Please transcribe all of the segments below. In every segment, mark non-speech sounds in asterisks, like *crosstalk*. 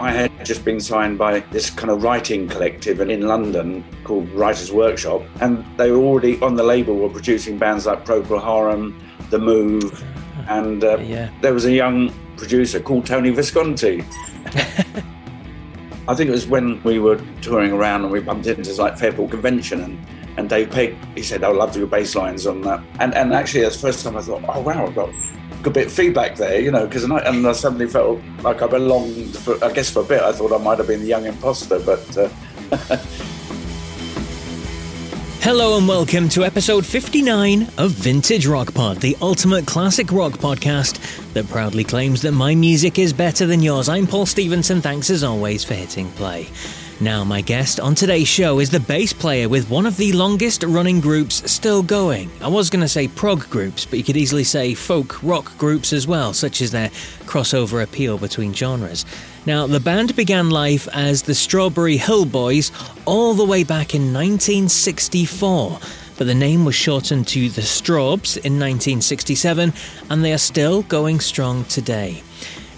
I had just been signed by this kind of writing collective in London called Writers Workshop, and they were already on the label were producing bands like Procol Harum, The Move, and uh, yeah. there was a young producer called Tony Visconti. *laughs* I think it was when we were touring around and we bumped into like Fairport Convention and, and Dave Pegg, he said, I would love your bass lines on that. And, and actually, that's the first time I thought, oh, wow, I've got good bit of feedback there, you know, because and I suddenly felt like I belonged. For, I guess for a bit, I thought I might have been the young imposter, but. Uh, *laughs* Hello and welcome to episode 59 of Vintage Rock Pod, the ultimate classic rock podcast that proudly claims that my music is better than yours. I'm Paul Stevenson. Thanks as always for hitting play. Now, my guest on today's show is the bass player with one of the longest running groups still going. I was going to say prog groups, but you could easily say folk rock groups as well, such as their crossover appeal between genres. Now, the band began life as the Strawberry Hill Boys all the way back in 1964 but the name was shortened to the Strawbs in 1967, and they are still going strong today.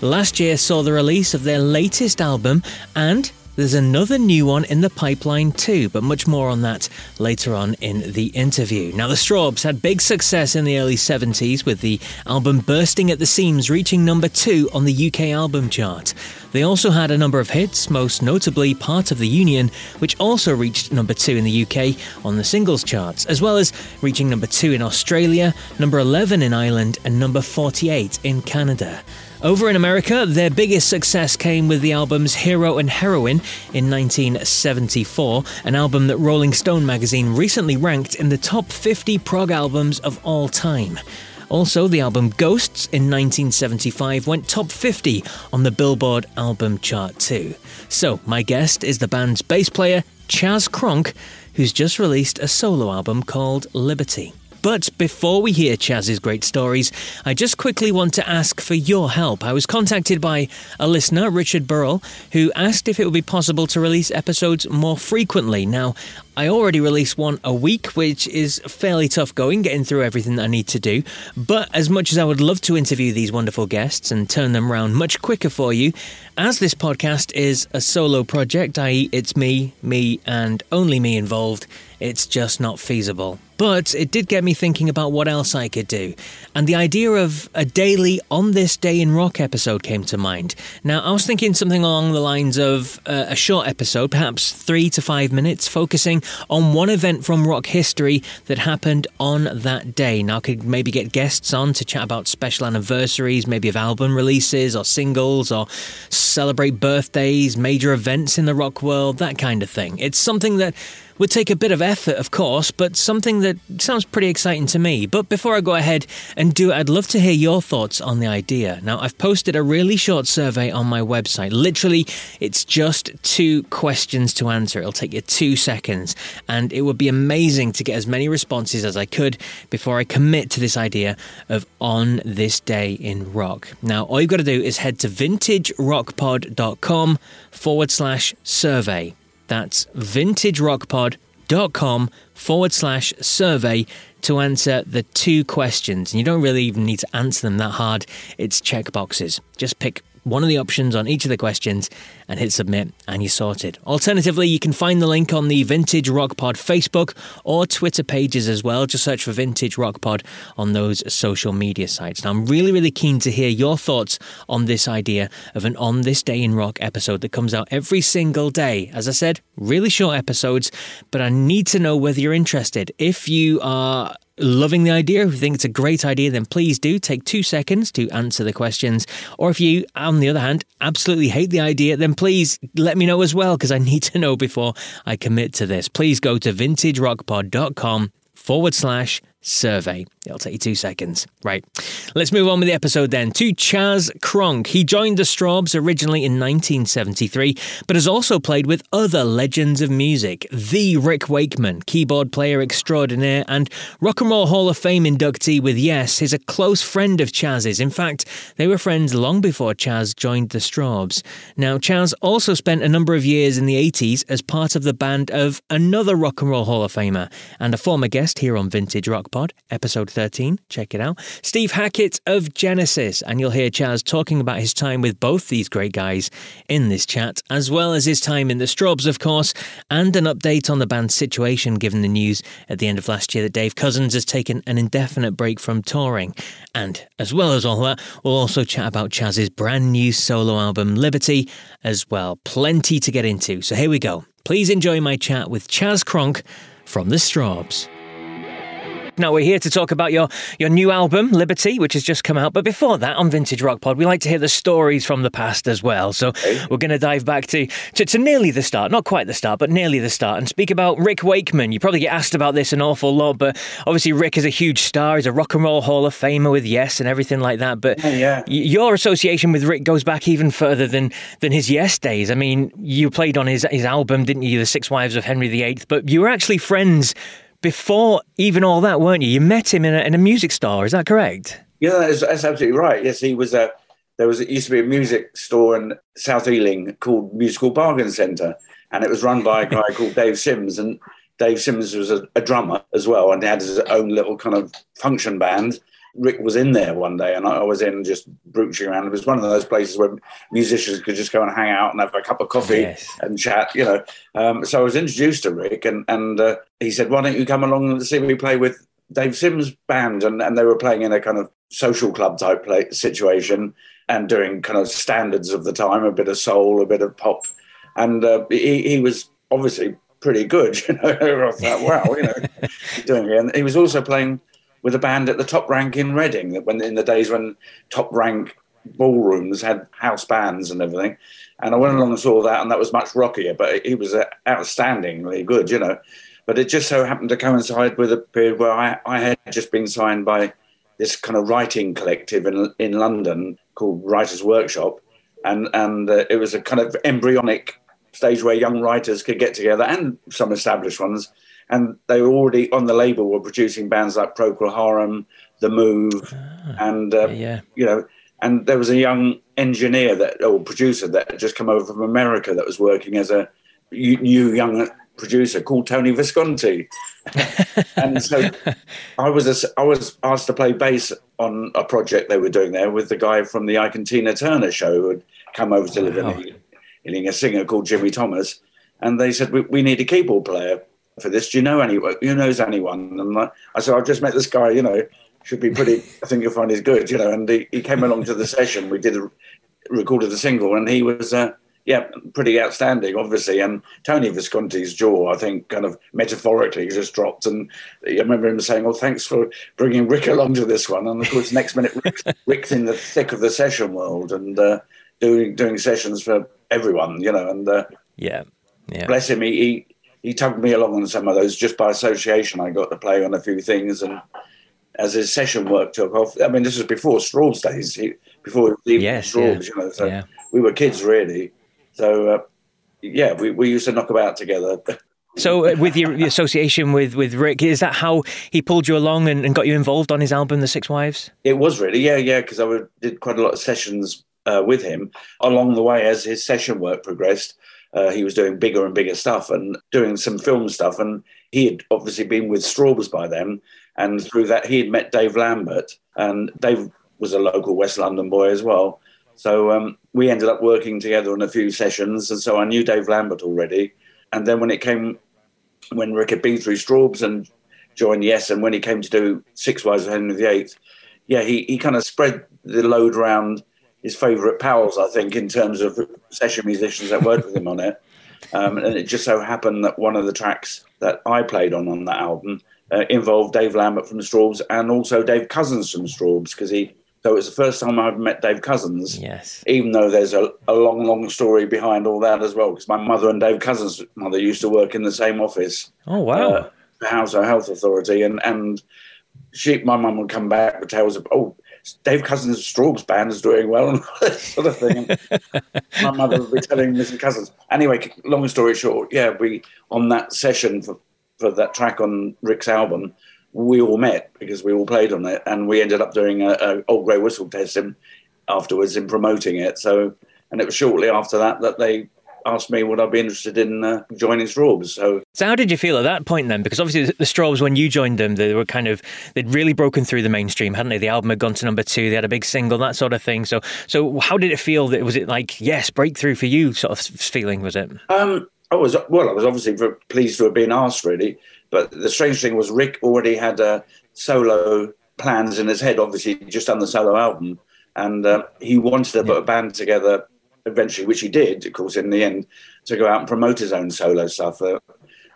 Last year saw the release of their latest album, and there's another new one in the pipeline too, but much more on that later on in the interview. Now, the Strawbs had big success in the early 70s with the album bursting at the seams, reaching number two on the UK album chart. They also had a number of hits, most notably Part of the Union, which also reached number two in the UK on the singles charts, as well as reaching number two in Australia, number 11 in Ireland, and number 48 in Canada. Over in America, their biggest success came with the albums Hero and Heroine in 1974, an album that Rolling Stone magazine recently ranked in the top 50 prog albums of all time. Also, the album Ghosts in 1975 went top 50 on the Billboard album chart too. So, my guest is the band's bass player, Chas Cronk, who's just released a solo album called Liberty. But before we hear Chas's great stories, I just quickly want to ask for your help. I was contacted by a listener, Richard Burrell, who asked if it would be possible to release episodes more frequently. Now, I already release one a week, which is fairly tough going, getting through everything that I need to do. But as much as I would love to interview these wonderful guests and turn them around much quicker for you, as this podcast is a solo project, i.e., it's me, me, and only me involved, it's just not feasible. But it did get me thinking about what else I could do. And the idea of a daily On This Day in Rock episode came to mind. Now, I was thinking something along the lines of uh, a short episode, perhaps three to five minutes, focusing on one event from rock history that happened on that day. Now, I could maybe get guests on to chat about special anniversaries, maybe of album releases or singles, or celebrate birthdays, major events in the rock world, that kind of thing. It's something that would take a bit of effort, of course, but something that sounds pretty exciting to me. But before I go ahead and do it, I'd love to hear your thoughts on the idea. Now, I've posted a really short survey on my website. Literally, it's just two questions to answer. It'll take you two seconds, and it would be amazing to get as many responses as I could before I commit to this idea of on this day in rock. Now, all you've got to do is head to vintagerockpod.com forward slash survey. That's vintagerockpod.com forward slash survey to answer the two questions. And you don't really even need to answer them that hard. It's check boxes. Just pick one of the options on each of the questions and hit submit and you're sorted. Alternatively, you can find the link on the Vintage Rock Pod Facebook or Twitter pages as well. Just search for Vintage Rock Pod on those social media sites. Now, I'm really, really keen to hear your thoughts on this idea of an On This Day in Rock episode that comes out every single day. As I said, really short episodes, but I need to know whether you're interested. If you are loving the idea, if you think it's a great idea, then please do take two seconds to answer the questions. Or if you, on the other hand, absolutely hate the idea, then please let me know as well, because I *laughs* need to know before I commit to this. Please go to vintagerockpod.com forward slash survey. It'll take you two seconds. Right. Let's move on with the episode then to Chas Cronk. He joined the Strawbs originally in 1973, but has also played with other legends of music. The Rick Wakeman, keyboard player extraordinaire and Rock and Roll Hall of Fame inductee with Yes, is a close friend of Chas's. In fact, they were friends long before Chas joined the Strawbs. Now, Chas also spent a number of years in the 80s as part of the band of another Rock and Roll Hall of Famer and a former guest here on Vintage Rock Pod, episode 13. Check it out. Steve Hackett of Genesis, and you'll hear Chas talking about his time with both these great guys in this chat, as well as his time in the Strawbs, of course, and an update on the band's situation given the news at the end of last year that Dave Cousins has taken an indefinite break from touring. And as well as all that, we'll also chat about Chas's brand new solo album, Liberty, as well. Plenty to get into. So here we go. Please enjoy my chat with Chas Cronk from the Strawbs. Now we're here to talk about your your new album, Liberty, which has just come out. But before that, on Vintage Rock Pod, we like to hear the stories from the past as well. So we're going to dive back to, to, to nearly the start, not quite the start, but nearly the start, and speak about Rick Wakeman. You probably get asked about this an awful lot, but obviously Rick is a huge star. He's a rock and roll Hall of Famer with Yes and everything like that. But yeah. your association with Rick goes back even further than than his Yes days. I mean, you played on his his album, didn't you? The Six Wives of Henry VIII. But you were actually friends before even all that, weren't you? You met him in a, in a music store. Is that correct? Yeah, that's, that's absolutely right. Yes, he was a. There was it used to be a music store in South Ealing called Musical Bargain Centre, and it was run by a guy *laughs* called Dave Sims. And Dave Sims was a, a drummer as well, and he had his own little kind of function band. Rick was in there one day, and I was in just brooching around. It was one of those places where musicians could just go and hang out and have a cup of coffee yes. and chat, you know. Um, so I was introduced to Rick, and and uh, he said, "Why don't you come along and see me play with Dave Sims' band?" And and they were playing in a kind of social club type play situation and doing kind of standards of the time, a bit of soul, a bit of pop, and uh, he he was obviously pretty good, *laughs* you know. I thought, wow, you know, *laughs* doing it. And he was also playing with a band at the top rank in Reading. When in the days when top rank ballrooms had house bands and everything, and I went along and saw that, and that was much rockier. But he was uh, outstandingly good, you know. But it just so happened to coincide with a period where I, I had just been signed by this kind of writing collective in in London called Writers Workshop, and and uh, it was a kind of embryonic stage where young writers could get together and some established ones and they were already on the label were producing bands like Procol Harum, The Move, ah, and uh, yeah, you know, and there was a young engineer that or producer that had just come over from America that was working as a new young producer called Tony Visconti, *laughs* and so I was a, I was asked to play bass on a project they were doing there with the guy from the Ike and Tina Turner show who had come over to wow. live in, in a singer called Jimmy Thomas, and they said we, we need a keyboard player for this. Do you know anyone? Who knows anyone? And I said, I've just met this guy, you know, should be pretty, I think you'll find he's good, you know. And he, he came along to the session. We did a, recorded the single and he was, uh, yeah, pretty outstanding, obviously. And Tony Visconti's jaw, I think, kind of metaphorically just dropped. And I remember him saying, "Well, thanks for bringing Rick along to this one." And of course, next minute, Rick's, Rick's in the thick of the session world and uh, doing doing sessions for everyone, you know. And uh, yeah, yeah, bless him, he, he tugged me along on some of those just by association. I got to play on a few things, and as his session work took off, I mean, this was before Strawbs days, he, before even yes, yeah. you know. So yeah. we were kids really. So uh, yeah, we, we used to knock about together. *laughs* So, uh, with your, your, association with, with Rick, is that how he pulled you along and, and, got you involved on his album, The Six Wives? It was really, yeah, yeah, because I did quite a lot of sessions uh, with him along the way as his session work progressed uh, he was doing bigger and bigger stuff and doing some film stuff. And he had obviously been with Strawbs by then. And through that, he had met Dave Lambert. And Dave was a local West London boy as well. So um, we ended up working together on a few sessions. And so I knew Dave Lambert already. And then when it came, when Rick had been through Strawbs and joined Yes, and when he came to do Six Wives of Henry VIII, yeah, he, he kind of spread the load around his favourite pals, I think, in terms of session musicians that worked with him on it. Um, and it just so happened that one of the tracks that I played on on that album uh, involved Dave Lambert from Strawbs and also Dave Cousins from Strawbs because he. So it was the first time I've met Dave Cousins. Yes. Even though there's a, a long, long story behind all that as well, because my mother and Dave Cousins' mother used to work in the same office. Oh wow! Uh, the Hounslow Health Authority, and and she, my mum would come back with tales of, oh, Dave Cousins' Strawbs band is doing well and *laughs* that sort of thing. My *laughs* mother would be telling Mrs. Cousins. Anyway, long story short, yeah, we on that session for, for that track on Rick's album, we all met because we all played on it, and we ended up doing a, a old grey whistle test in, afterwards in promoting it. So, and it was shortly after that that they asked me would I be interested in uh, joining Strawbs. So, so how did you feel at that point then? Because obviously the Strawbs, when you joined them, they were kind of they'd really broken through the mainstream, hadn't they? The album had gone to number two, they had a big single, that sort of thing. So, so how did it feel? That was it like yes, breakthrough for you, sort of feeling was it? Um, I was well, I was obviously pleased to have been asked, really. But the strange thing was, Rick already had a uh, solo plans in his head. Obviously, just done the solo album, and uh, he wanted to put a band together eventually, which he did, of course, in the end, to go out and promote his own solo stuff. Uh,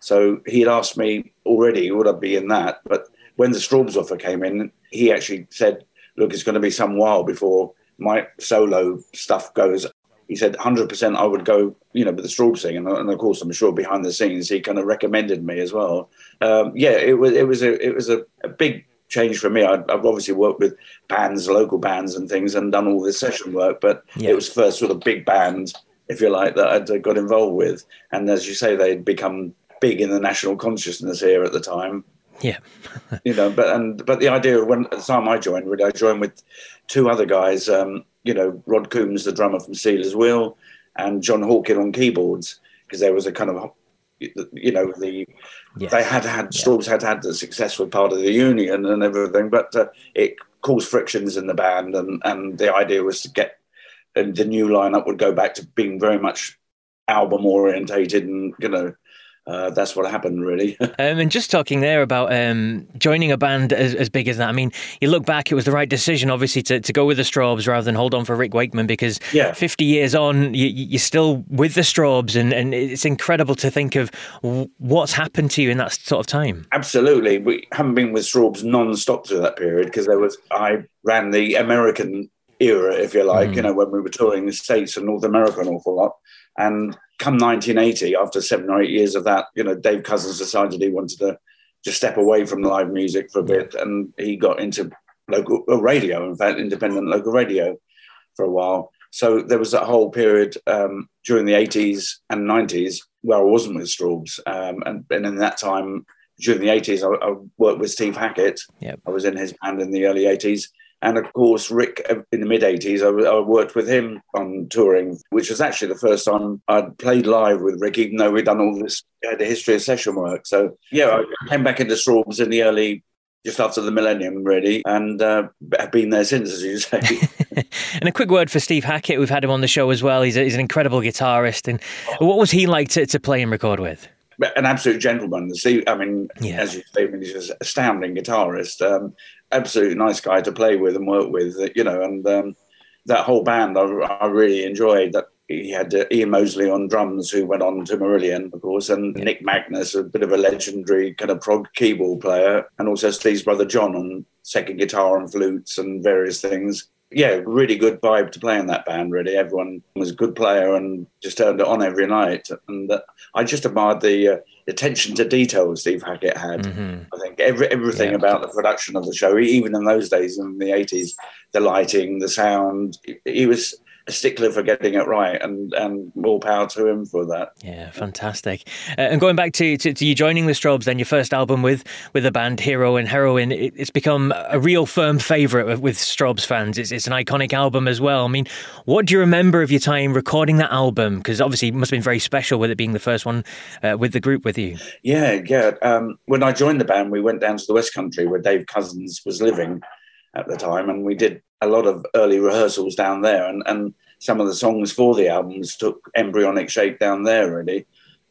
so he had asked me already, would I be in that? But when the Strawbs offer came in, he actually said, look, it's going to be some while before my solo stuff goes. He said, 100% I would go, you know, with the Strawbs thing. And, and, of course, I'm sure behind the scenes, he kind of recommended me as well. Um, yeah, it was, it was, a, it was a, a big change for me. I, have obviously worked with bands, local bands, and things, and done all this session work. But yeah. it was first sort of big band, if you like, that I'd got involved with. And as you say, they'd become big in the national consciousness here at the time. Yeah, *laughs* you know, but and but the idea when at the time I joined, really, I joined with two other guys. Um, you know, Rod Coombs, the drummer from Stealers Wheel, and John Hawken on keyboards, because there was a kind of you know the yes. they had had yeah. Had had the successful part of the union and everything, but uh, it caused frictions in the band, and and the idea was to get and the new lineup would go back to being very much album orientated and you know uh, that's what happened, really. *laughs* um, and just talking there about um, joining a band as, as, big as that, I mean, you look back, it was the right decision, obviously, to, to go with the Strawbs rather than hold on for Rick Wakeman because yeah. 50 years on, you, are still with the Strawbs, and, and it's incredible to think of what's happened to you in that sort of time. Absolutely. We haven't been with Strawbs non stop through that period because there was, I ran the American era, if you like, mm. you know, when we were touring the States and North America an awful lot. And come 1980, after seven or eight years of that, you know, Dave Cousins decided he wanted to just step away from live music for a bit, and he got into local radio, in fact, independent local radio for a while. So there was that whole period um, during the 80s and 90s where I wasn't with Strawbs, um, and, and in that time during the 80s, I, I worked with Steve Hackett. Yep. I was in his band in the early 80s. And of course, Rick, uh, in the mid 80s, I, I, worked with him on touring, which was actually the first time I'd played live with Rick, even though we'd done all this, had a history of session work. So, yeah, I came back into Strawbs in the early, just after the millennium, really, and uh, have been there since, as you say. *laughs* and a quick word for Steve Hackett. We've had him on the show as well. He's, a, he's an incredible guitarist. And what was he like to, to play and record with? an absolute gentleman. Steve, I mean, yeah. as you say, I mean, he's an astounding guitarist. Um, absolutely nice guy to play with and work with, you know, and um, that whole band I, I, really enjoyed. That he had uh, Ian Mosley on drums, who went on to Marillion, of course, and yeah. Nick Magnus, a bit of a legendary kind of prog keyboard player, and also Steve's brother John on second guitar and flutes and various things yeah, really good vibe to play in that band. Really, everyone was a good player and just turned it on every night. And uh, I just admired the uh, attention to detail Steve Hackett had. Mm-hmm. I think every, everything yeah. about the production of the show, even in those days in the eighties, the lighting, the sound, he was a stickler for getting it right, and and more power to him for that. Yeah, fantastic. Uh, and going back to, to, to, you joining the Strawbs, then your first album with with the band Hero and Heroine, it, it's become a real firm favourite with, with Strawbs fans. It's, it's an iconic album as well. I mean, what do you remember of your time recording that album? Because obviously it must have been very special with it being the first one uh, with the group with you. Yeah, yeah. Um, when I joined the band, we went down to the West Country where Dave Cousins was living at the time, and we did a lot of early rehearsals down there, and, and some of the songs for the albums took embryonic shape down there, really.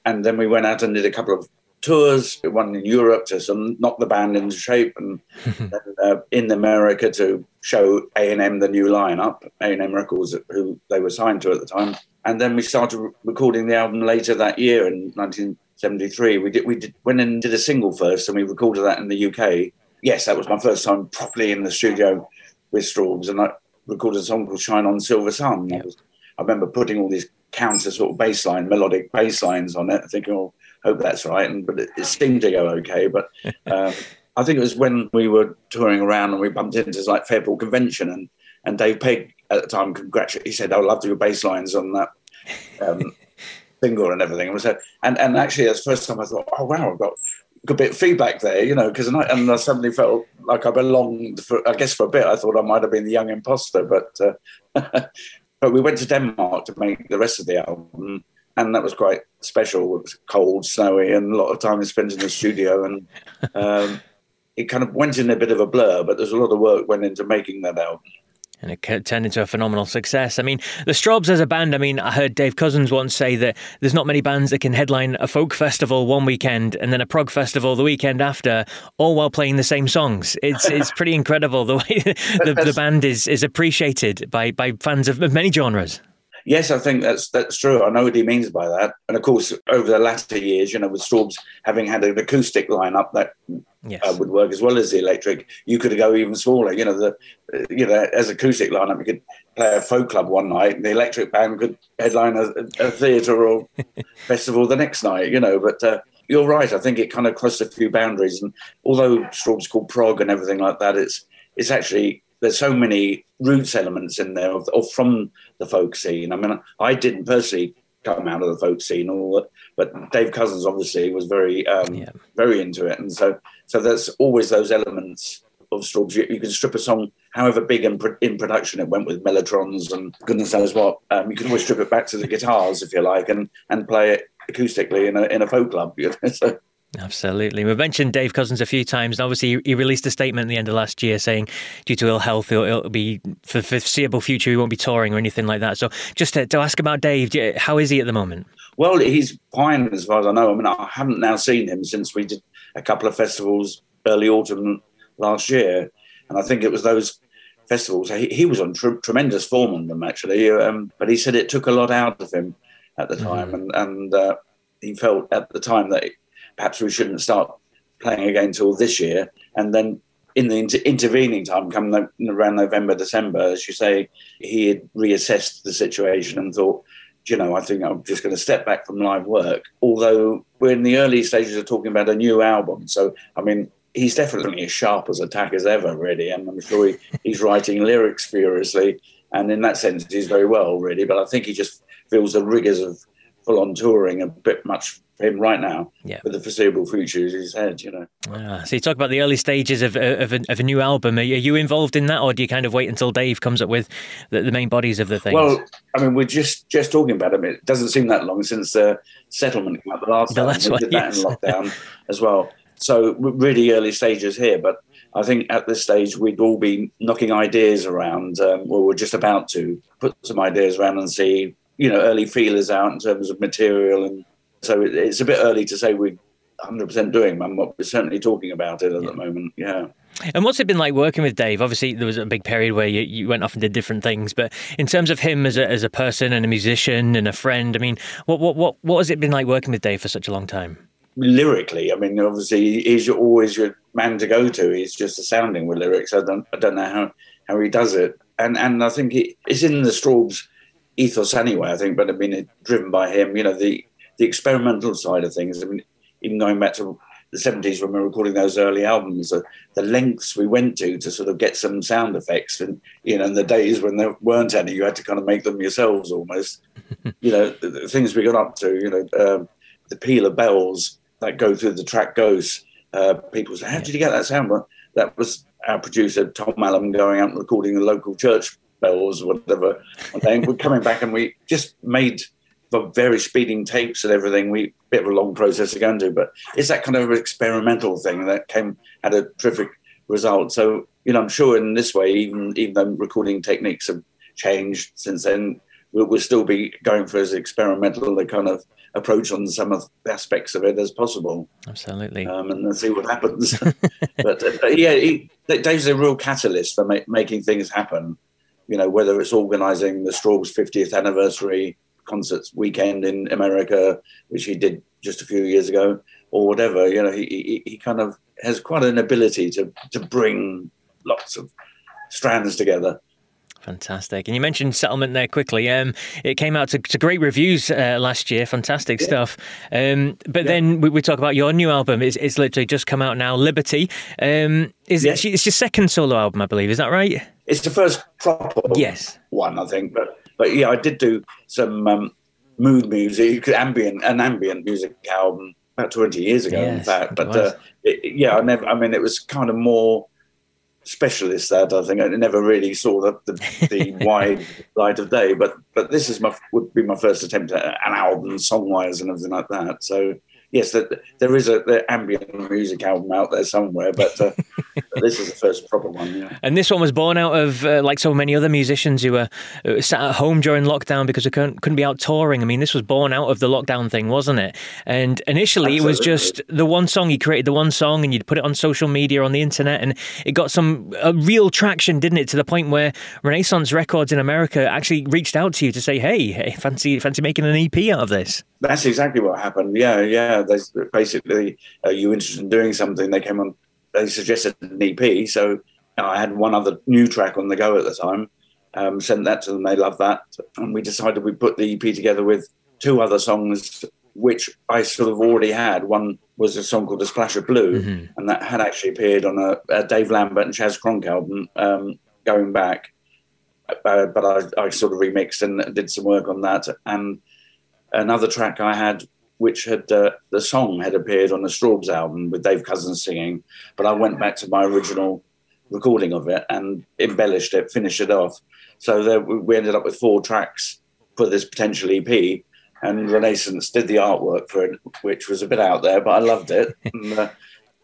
And then we went out and did a couple of tours, one in Europe to some knock the band into shape, and *laughs* then, uh, in America to show A and M the new lineup, A and M Records, who they were signed to at the time. And then we started recording the album later that year in 1973. We did we did went and did a single first, and we recorded that in the UK. Yes, that was my first time properly in the studio with Strawbs, and I recorded a song called "Shine on Silver Sun." I, was, I remember putting all these counter sort of bass line, melodic bass lines on it, thinking, "Oh, hope that's right," and but it, it seemed to go okay. But *laughs* um, I think it was when we were touring around and we bumped into like Fairport Convention, and and Dave Pegg at the time congratulated. He said, "I would love to do bass lines on that." Um, *laughs* single and everything. And, so, and and actually, that's the first time I thought, oh wow, I've got good bit of feedback there, you know, because and, I, suddenly felt like I belonged for, I guess for a bit, I thought I might have been the young imposter, but uh, *laughs* but we went to Denmark to make the rest of the album, and that was quite special. It was cold, snowy, and a lot of time spent in the studio, and um, it kind of went in a bit of a blur. But there's a lot of work went into making that album and it turned into a phenomenal success. I mean, the Strawbs as a band, I mean, I heard Dave Cousins once say that there's not many bands that can headline a folk festival one weekend and then a prog festival the weekend after, all while playing the same songs. It's it's pretty incredible the way *laughs* the, the band is is appreciated by, by fans of many genres. Yes, I think that's that's true. I know what he means by that. And of course, over the latter years, you know, with Strawbs having had an acoustic lineup that yes. uh, would work as well as the electric, you could go even smaller. You know, the you know as acoustic lineup, you could play a folk club one night, and the electric band could headline a, a theatre or *laughs* festival the next night. You know, but. Uh, you're right. I think it kind of crossed a few boundaries, and although Strawbs called prog and everything like that, it's it's actually there's so many roots elements in there of, of, from the folk scene. I mean, I didn't personally come out of the folk scene, all that, but Dave Cousins obviously was very, um, yeah. very into it, and so so there's always those elements of Strawbs. You, you, can strip a song, however big in, in, production it went with mellotrons and goodness knows what. Um, you can always strip it back to the guitars if you like, and and play it acoustically in a in a folk club. You know? *laughs* so, Absolutely. We've mentioned Dave Cousins a few times. Obviously, he released a statement at the end of last year saying, due to ill health, it'll, it'll be for the foreseeable future, he won't be touring or anything like that. So, just to, to ask about Dave, how is he at the moment? Well, he's fine as far as I know. I mean, I haven't now seen him since we did a couple of festivals early autumn last year. And I think it was those festivals. He, he was on tr- tremendous form on them, actually. Um, but he said it took a lot out of him at the time. Mm-hmm. And, and uh, he felt at the time that perhaps we shouldn't start playing again until this year. And then in the inter- intervening time, come no- around November, December, as you say, he had reassessed the situation and thought, you know, I think I'm just going to step back from live work. Although we're in the early stages of talking about a new album. So, I mean, he's definitely as sharp as a tack as ever, really. And I'm sure he, *laughs* he's writing lyrics furiously. And in that sense, he's very well, really. But I think he just feels the rigors of full on touring a bit much for him right now yeah. for the foreseeable future is his head, you know. Ah, so you talk about the early stages of, of, a, of a new album. Are you involved in that or do you kind of wait until Dave comes up with the, the main bodies of the thing? Well, I mean, we're just just talking about it. It doesn't seem that long since the settlement came out the last the time. Last we did that yes. in *laughs* lockdown as well. So really early stages here, but I think at this stage we'd all be knocking ideas around. Um, well, we're just about to put some ideas around and see, you know, early feelers out in terms of material and so it, it's a bit early to say we're 100% doing, but we're certainly talking about it at yeah. the moment. Yeah. And what's it been like working with Dave? Obviously, there was a big period where you, you went off and did different things, but in terms of him as a, as a person and a musician and a friend, I mean, what, what, what, what has it been like working with Dave for such a long time? Lyrically, I mean, obviously, he's always your man to go to. He's just astounding with lyrics. I don't, I don't know how, how he does it. And and I think it, it's in the Strawbs ethos anyway, I think, but I mean, driven by him, you know, the the experimental side of things. I mean, even going back to the 70s when we were recording those early albums, uh, the lengths we went to to sort of get some sound effects. And, you know, in the days when there weren't any, you had to kind of make them yourselves almost. *laughs* you know, the, the, things we got up to, you know, um, the peal of bells that go through the track goes. Uh, people say, How did you get that sound? Well, that was our producer, Tom Allom, going out and recording the local church bells or whatever. And then we're coming back and we just made the very speeding tapes and everything. We bit of a long process to go into, but it's that kind of experimental thing that came had a terrific result. So you know, I'm sure in this way, even even though recording techniques have changed since then, we'll, we'll still be going for as experimental a kind of approach on some of the aspects of it as possible. Absolutely, um, and let's see what happens. *laughs* but, uh, but, yeah, he, Dave's a real catalyst for ma- making things happen. You know, whether it's organising the Strawbs 50th anniversary concerts weekend in America, which he did just a few years ago, or whatever. You know, he, he, he kind of has quite an ability to to bring lots of strands together. Fantastic. And you mentioned Settlement there quickly. Um, it came out to, to great reviews uh, last year. Fantastic yeah. stuff. Um, but yeah. then we, we, talk about your new album. It's, it's literally just come out now, Liberty. Um, is yeah. it, it's your second solo album, I believe. Is that right? It's the first proper yes. one, I think. But but yeah, I did do some um, mood music, ambient, an ambient music album about 20 years ago, yes, in fact. But uh, it, yeah, I never, I mean, it was kind of more specialist that I think I never really saw the, the, the *laughs* wide light of day. But but this is my would be my first attempt at an album, song wise and everything like that. So yes, there is a the ambient music album out there somewhere, but, uh, *laughs* this is the first proper one. Yeah. And this one was born out of uh, like so many other musicians who were uh, sat at home during lockdown because they couldn't couldn't be out touring. I mean, this was born out of the lockdown thing, wasn't it? And initially, Absolutely. it was just the one song you created, the one song, and you'd put it on social media on the internet, and it got some real traction, didn't it? To the point where Renaissance Records in America actually reached out to you to say, "Hey, hey fancy fancy making an EP out of this." That's exactly what happened. Yeah, yeah. They basically, are you interested in doing something? They came on, they suggested an EP. So I had one other new track on the go at the time. Um, sent that to them. They loved that, and we decided we put the EP together with two other songs, which I sort of already had. One was a song called "A Splash of Blue," mm-hmm. and that had actually appeared on a, a Dave Lambert and Chas Cronk album um, going back. Uh, but I, I, sort of remixed and did some work on that, and another track I had, which had uh, the song had appeared on the Strawbs album with Dave Cousins singing, but I went back to my original recording of it and embellished it, finished it off. So there, we ended up with four tracks for this potential EP, and Renaissance did the artwork for it, which was a bit out there, but I loved it. and, uh,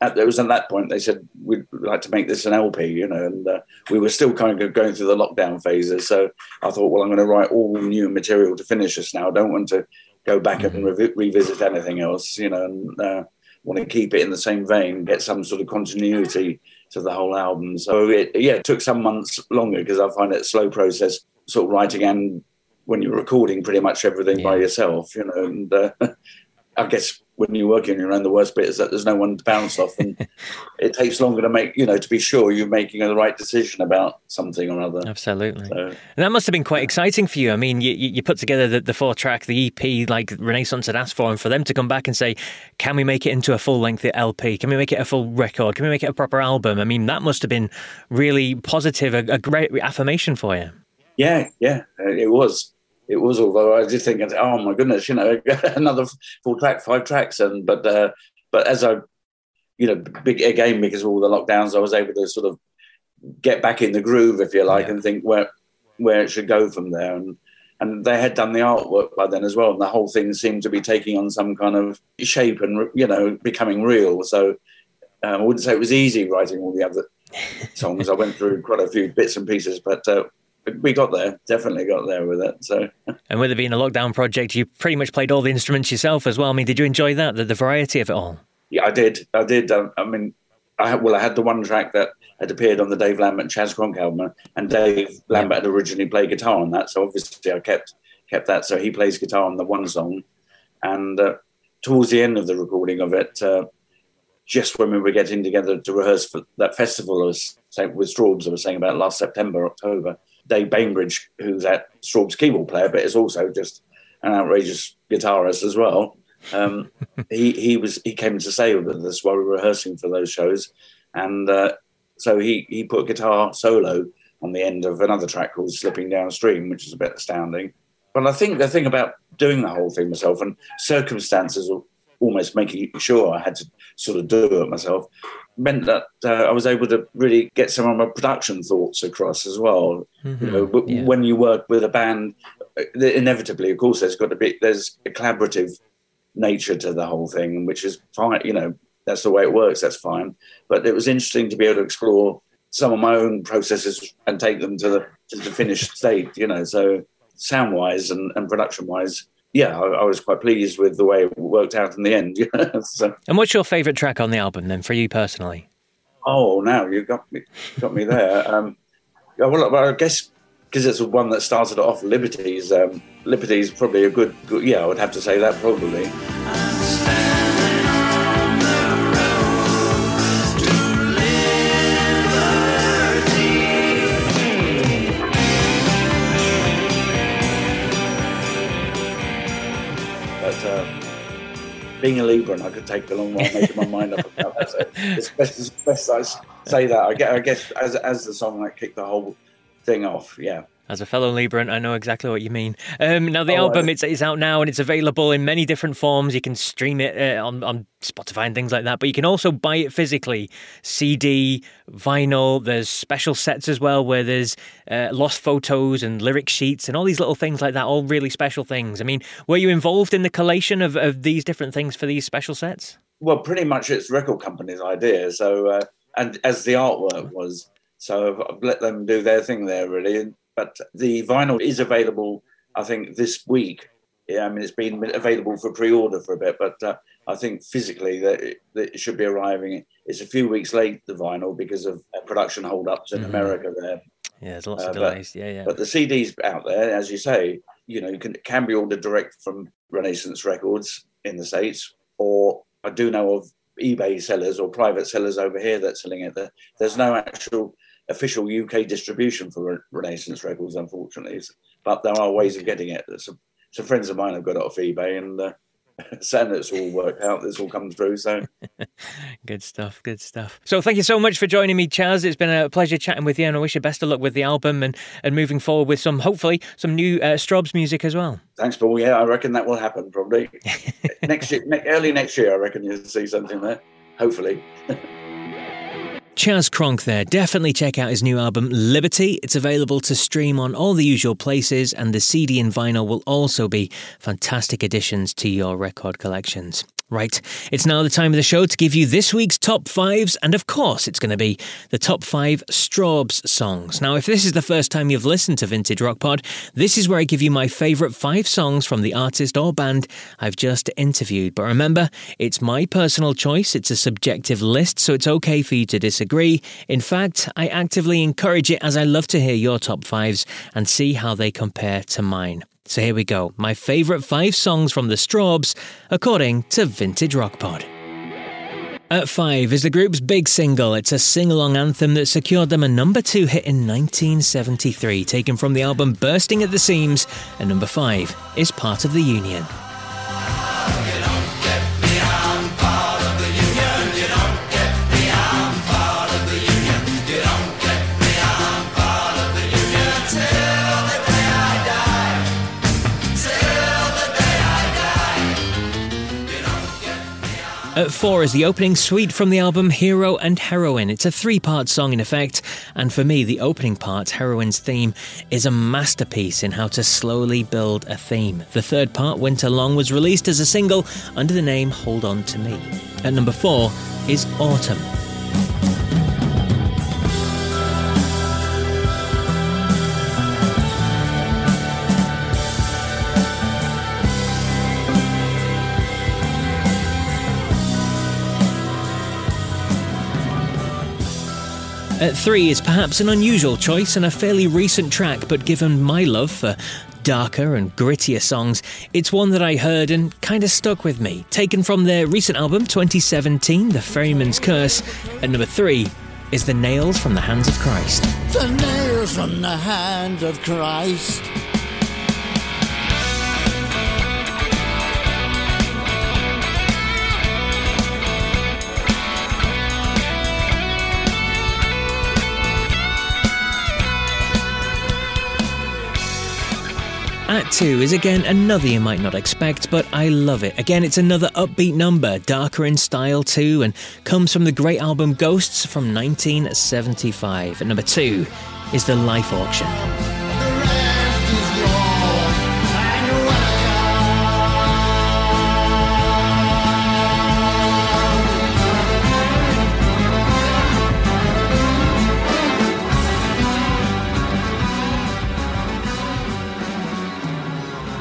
at, it was at that point they said we'd like to make this an LP, you know, and uh, we were still kind of going through the lockdown phases. So I thought, well, I'm going to write all new material to finish this now. I don't want to go back mm-hmm. and re- revisit anything else, you know, and uh, want to keep it in the same vein, get some sort of continuity to the whole album. So it, yeah, it took some months longer because I find it a slow process, sort of writing and when you're recording pretty much everything yeah. by yourself, you know, and uh, *laughs* I guess when you're working on your own, the worst bit is that there's no one to bounce off, and *laughs* it takes longer to make you know to be sure you're making the right decision about something or other. Absolutely, so, and that must have been quite exciting for you. I mean, you, you put together the, the four track, the EP, like Renaissance had asked for, and for them to come back and say, "Can we make it into a full length LP? Can we make it a full record? Can we make it a proper album?" I mean, that must have been really positive, a, a great affirmation for you. Yeah, yeah, it was it was. Although I did think, oh my goodness, you know, *laughs* another full track, five tracks, and but uh, but as I, you know, big again because of all the lockdowns, I was able to sort of get back in the groove, if you like, yeah. and think where where it should go from there. And and they had done the artwork by then as well, and the whole thing seemed to be taking on some kind of shape and you know becoming real. So um, I wouldn't say it was easy writing all the other *laughs* songs. I went through quite a few bits and pieces, but uh, we got there, definitely got there with it. So, *laughs* and with it being a lockdown project, you pretty much played all the instruments yourself as well. I mean, did you enjoy that, the, the variety of it all? Yeah, I did. I did. Um, I mean, I well, I had the one track that had appeared on the Dave Lambert Chas Cronk album, and Dave Lambert had originally played guitar on that, so obviously I kept kept that. So he plays guitar on the one song, and uh, towards the end of the recording of it. Uh, just when we were getting together to rehearse for that festival I was saying, with Strawbs, I was saying about last September, October, Dave Bainbridge, who's that Strawbs keyboard player, but is also just an outrageous guitarist as well. Um, *laughs* he he was he came to stay with us while we were rehearsing for those shows, and uh, so he he put a guitar solo on the end of another track called "Slipping Downstream," which is a bit astounding. But I think the thing about doing the whole thing myself and circumstances almost making sure I had to sort of do it myself meant that uh, I was able to really get some of my production thoughts across as well. Mm-hmm. You know, yeah. when you work with a band, uh, inevitably, of course, there's got to be there's a collaborative nature to the whole thing, which is fine. You know, that's the way it works. That's fine. But it was interesting to be able to explore some of my own processes and take them to the to the finished *laughs* state. You know, so sound wise and, and production wise, yeah, I, I, was quite pleased with the way it worked out in the end. *laughs* so. And what's your favourite track on the album then, for you personally? Oh, now you got me, got me there. *laughs* um, well, I guess because it's the one that started off Liberties. Um, Liberties probably a good, good, yeah, I would have to say that probably. Being a Libra, and I could take a long while making my mind up about that. So it's best, it's best I say that. I guess, I guess as, as the song like kicked the whole thing off, yeah. As a fellow Libran, I know exactly what you mean. Um, now, the Oh, album it's, it's out now and it's available in many different forms. You can stream it uh, on, on Spotify and things like that, but you can also buy it physically CD, vinyl. There's special sets as well where there's uh, lost photos and lyric sheets and all these little things like that, all really special things. I mean, were you involved in the collation of, of these different things for these special sets? Well, pretty much it's record company's idea. So, uh, and as the artwork was, so I've- I've let them do their thing there, really. But the vinyl is available, I think, this week. Yeah, I mean, it's been available for pre-order for a bit, but uh, I think physically that it, that it should be arriving. It's a few weeks late, the vinyl, because of uh, production hold-ups in Mhm. America there. Yeah, there's lots Uh, of but- yeah, yeah. But the CDs out there, as you say, you know, you can can be ordered direct from Renaissance Records in the states, or I do know of eBay sellers or private sellers over here that's selling it. There- There's no actual official UK distribution for Re- Renaissance Records, unfortunately, but there are ways of getting it. Some, some friends of mine have got it off eBay and. Uh, *laughs* saying it's all worked out, this all come through. So *laughs* Good stuff, good stuff. So thank you so much for joining me, Chas. It's been a pleasure chatting with you, and I wish you best of luck with the album and, and moving forward with some, hopefully, some new uh, Strawbs music as well. thanks, Paul. Yeah, I reckon that will happen probably *laughs* next year, ne- early next year. I reckon you'll see something there. Hopefully. Chas Cronk there. Definitely check out his new album, Liberty. It's available to stream on all the usual places, and the CD and vinyl will also be fantastic additions to your record collections. Right, it's now the time of the show to give you this week's top fives, and of course, it's going to be the top five Strawbs songs. Now, if this is the first time you've listened to Vintage Rock Pod, this is where I give you my favourite five songs from the artist or band I've just interviewed. But remember, it's my personal choice, it's a subjective list, so it's okay for you to disagree. In fact, I actively encourage it as I love to hear your top fives and see how they compare to mine. So here we go. My favourite five songs from the Strawbs, according to Vintage Rock Pod. At five is the group's big single. It's a sing along anthem that secured them a number two hit in 1973, taken from the album Bursting at the Seams, and number five is Part of the Union. At four is the opening suite from the album Hero and Heroine. It's a three part song in effect, and for me, the opening part, Heroine's theme, is a masterpiece in how to slowly build a theme. The third part, Winter Long, was released as a single under the name Hold On to Me. At number four is Autumn. At three is perhaps an unusual choice and a fairly recent track, but given my love for darker and grittier songs, it's one that I heard and kind of stuck with me. Taken from their recent album 2017, The Ferryman's Curse, at number three is The Nails from the Hands of Christ. The nails from the hand of Christ. At 2 is again another you might not expect, but I love it. Again, it's another upbeat number, darker in style too, and comes from the great album Ghosts from 1975. At number 2 is The Life Auction.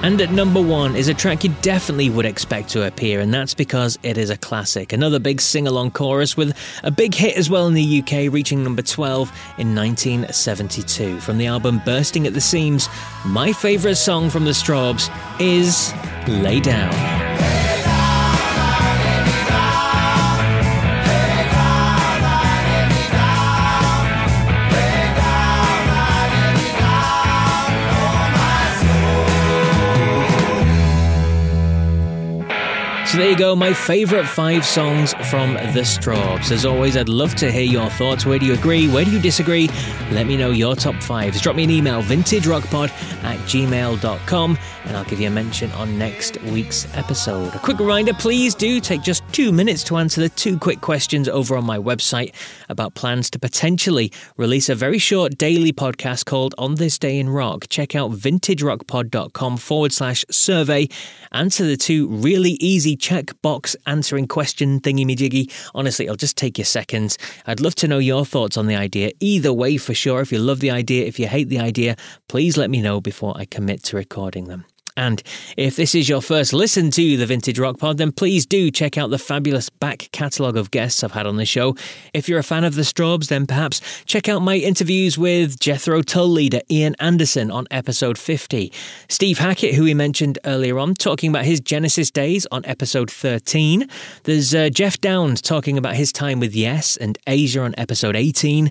And at number one is a track you definitely would expect to appear, and that's because it is a classic. Another big sing along chorus with a big hit as well in the UK, reaching number 12 in 1972. From the album Bursting at the Seams, my favourite song from the Strawbs is Lay Down. So there you go, my favourite five songs from The Strawbs. As always, I'd love to hear your thoughts. Where do you agree? Where do you disagree? Let me know your top fives. Drop me an email, vintagerockpod at gmail.com, and I'll give you a mention on next week's episode. A quick reminder please do take just two minutes to answer the two quick questions over on my website about plans to potentially release a very short daily podcast called On This Day in Rock. Check out vintagerockpod.com forward slash survey. Answer the two really easy checkbox answering question thingy me jiggy. Honestly, it'll just take you seconds. I'd love to know your thoughts on the idea. Either way, for sure. If you love the idea, if you hate the idea, please let me know before I commit to recording them. And if this is your first listen to the Vintage Rock Pod, then please do check out the fabulous back catalogue of guests I've had on the show. If you're a fan of the Strawbs, then perhaps check out my interviews with Jethro Tull leader Ian Anderson on episode 50, Steve Hackett, who we mentioned earlier on, talking about his Genesis days on episode 13. There's uh, Geoff Downes talking about his time with Yes and Asia on episode 18.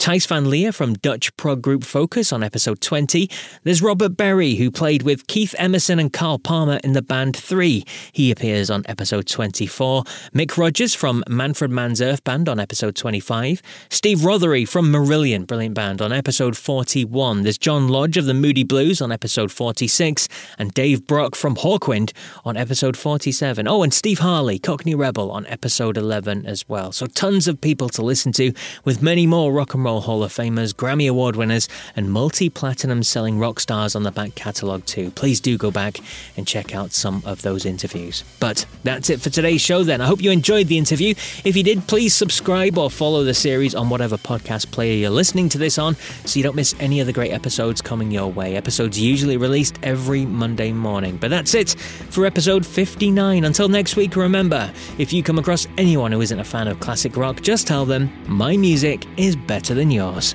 Thijs van Leer from Dutch prog group Focus on episode 20. There's Robert Berry, who played with Keith Emerson and Carl Palmer in the band 3. He appears on episode 24. Mick Rogers from Manfred Mann's Earth Band on episode 25. Steve Rothery from Marillion, brilliant band, on episode 41. There's John Lodge of the Moody Blues on episode 46. And Dave Brock from Hawkwind on episode 47. Oh, and Steve Harley, Cockney Rebel, on episode 11 as well. So tons of people to listen to, with many more rock and roll Roll Hall of Famers, Grammy Award winners, and multi platinum selling rock stars on the back catalogue too. Please do go back and check out some of those interviews. But that's it for today's show then. I hope you enjoyed the interview. If you did, please subscribe or follow the series on whatever podcast player you're listening to this on so you don't miss any of the great episodes coming your way. Episodes usually released every Monday morning. But that's it for episode 59. Until next week, remember if you come across anyone who isn't a fan of classic rock, just tell them my music is better than yours.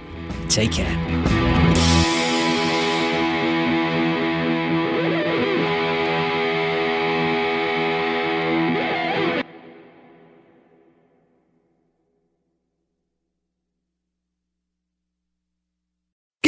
Take care.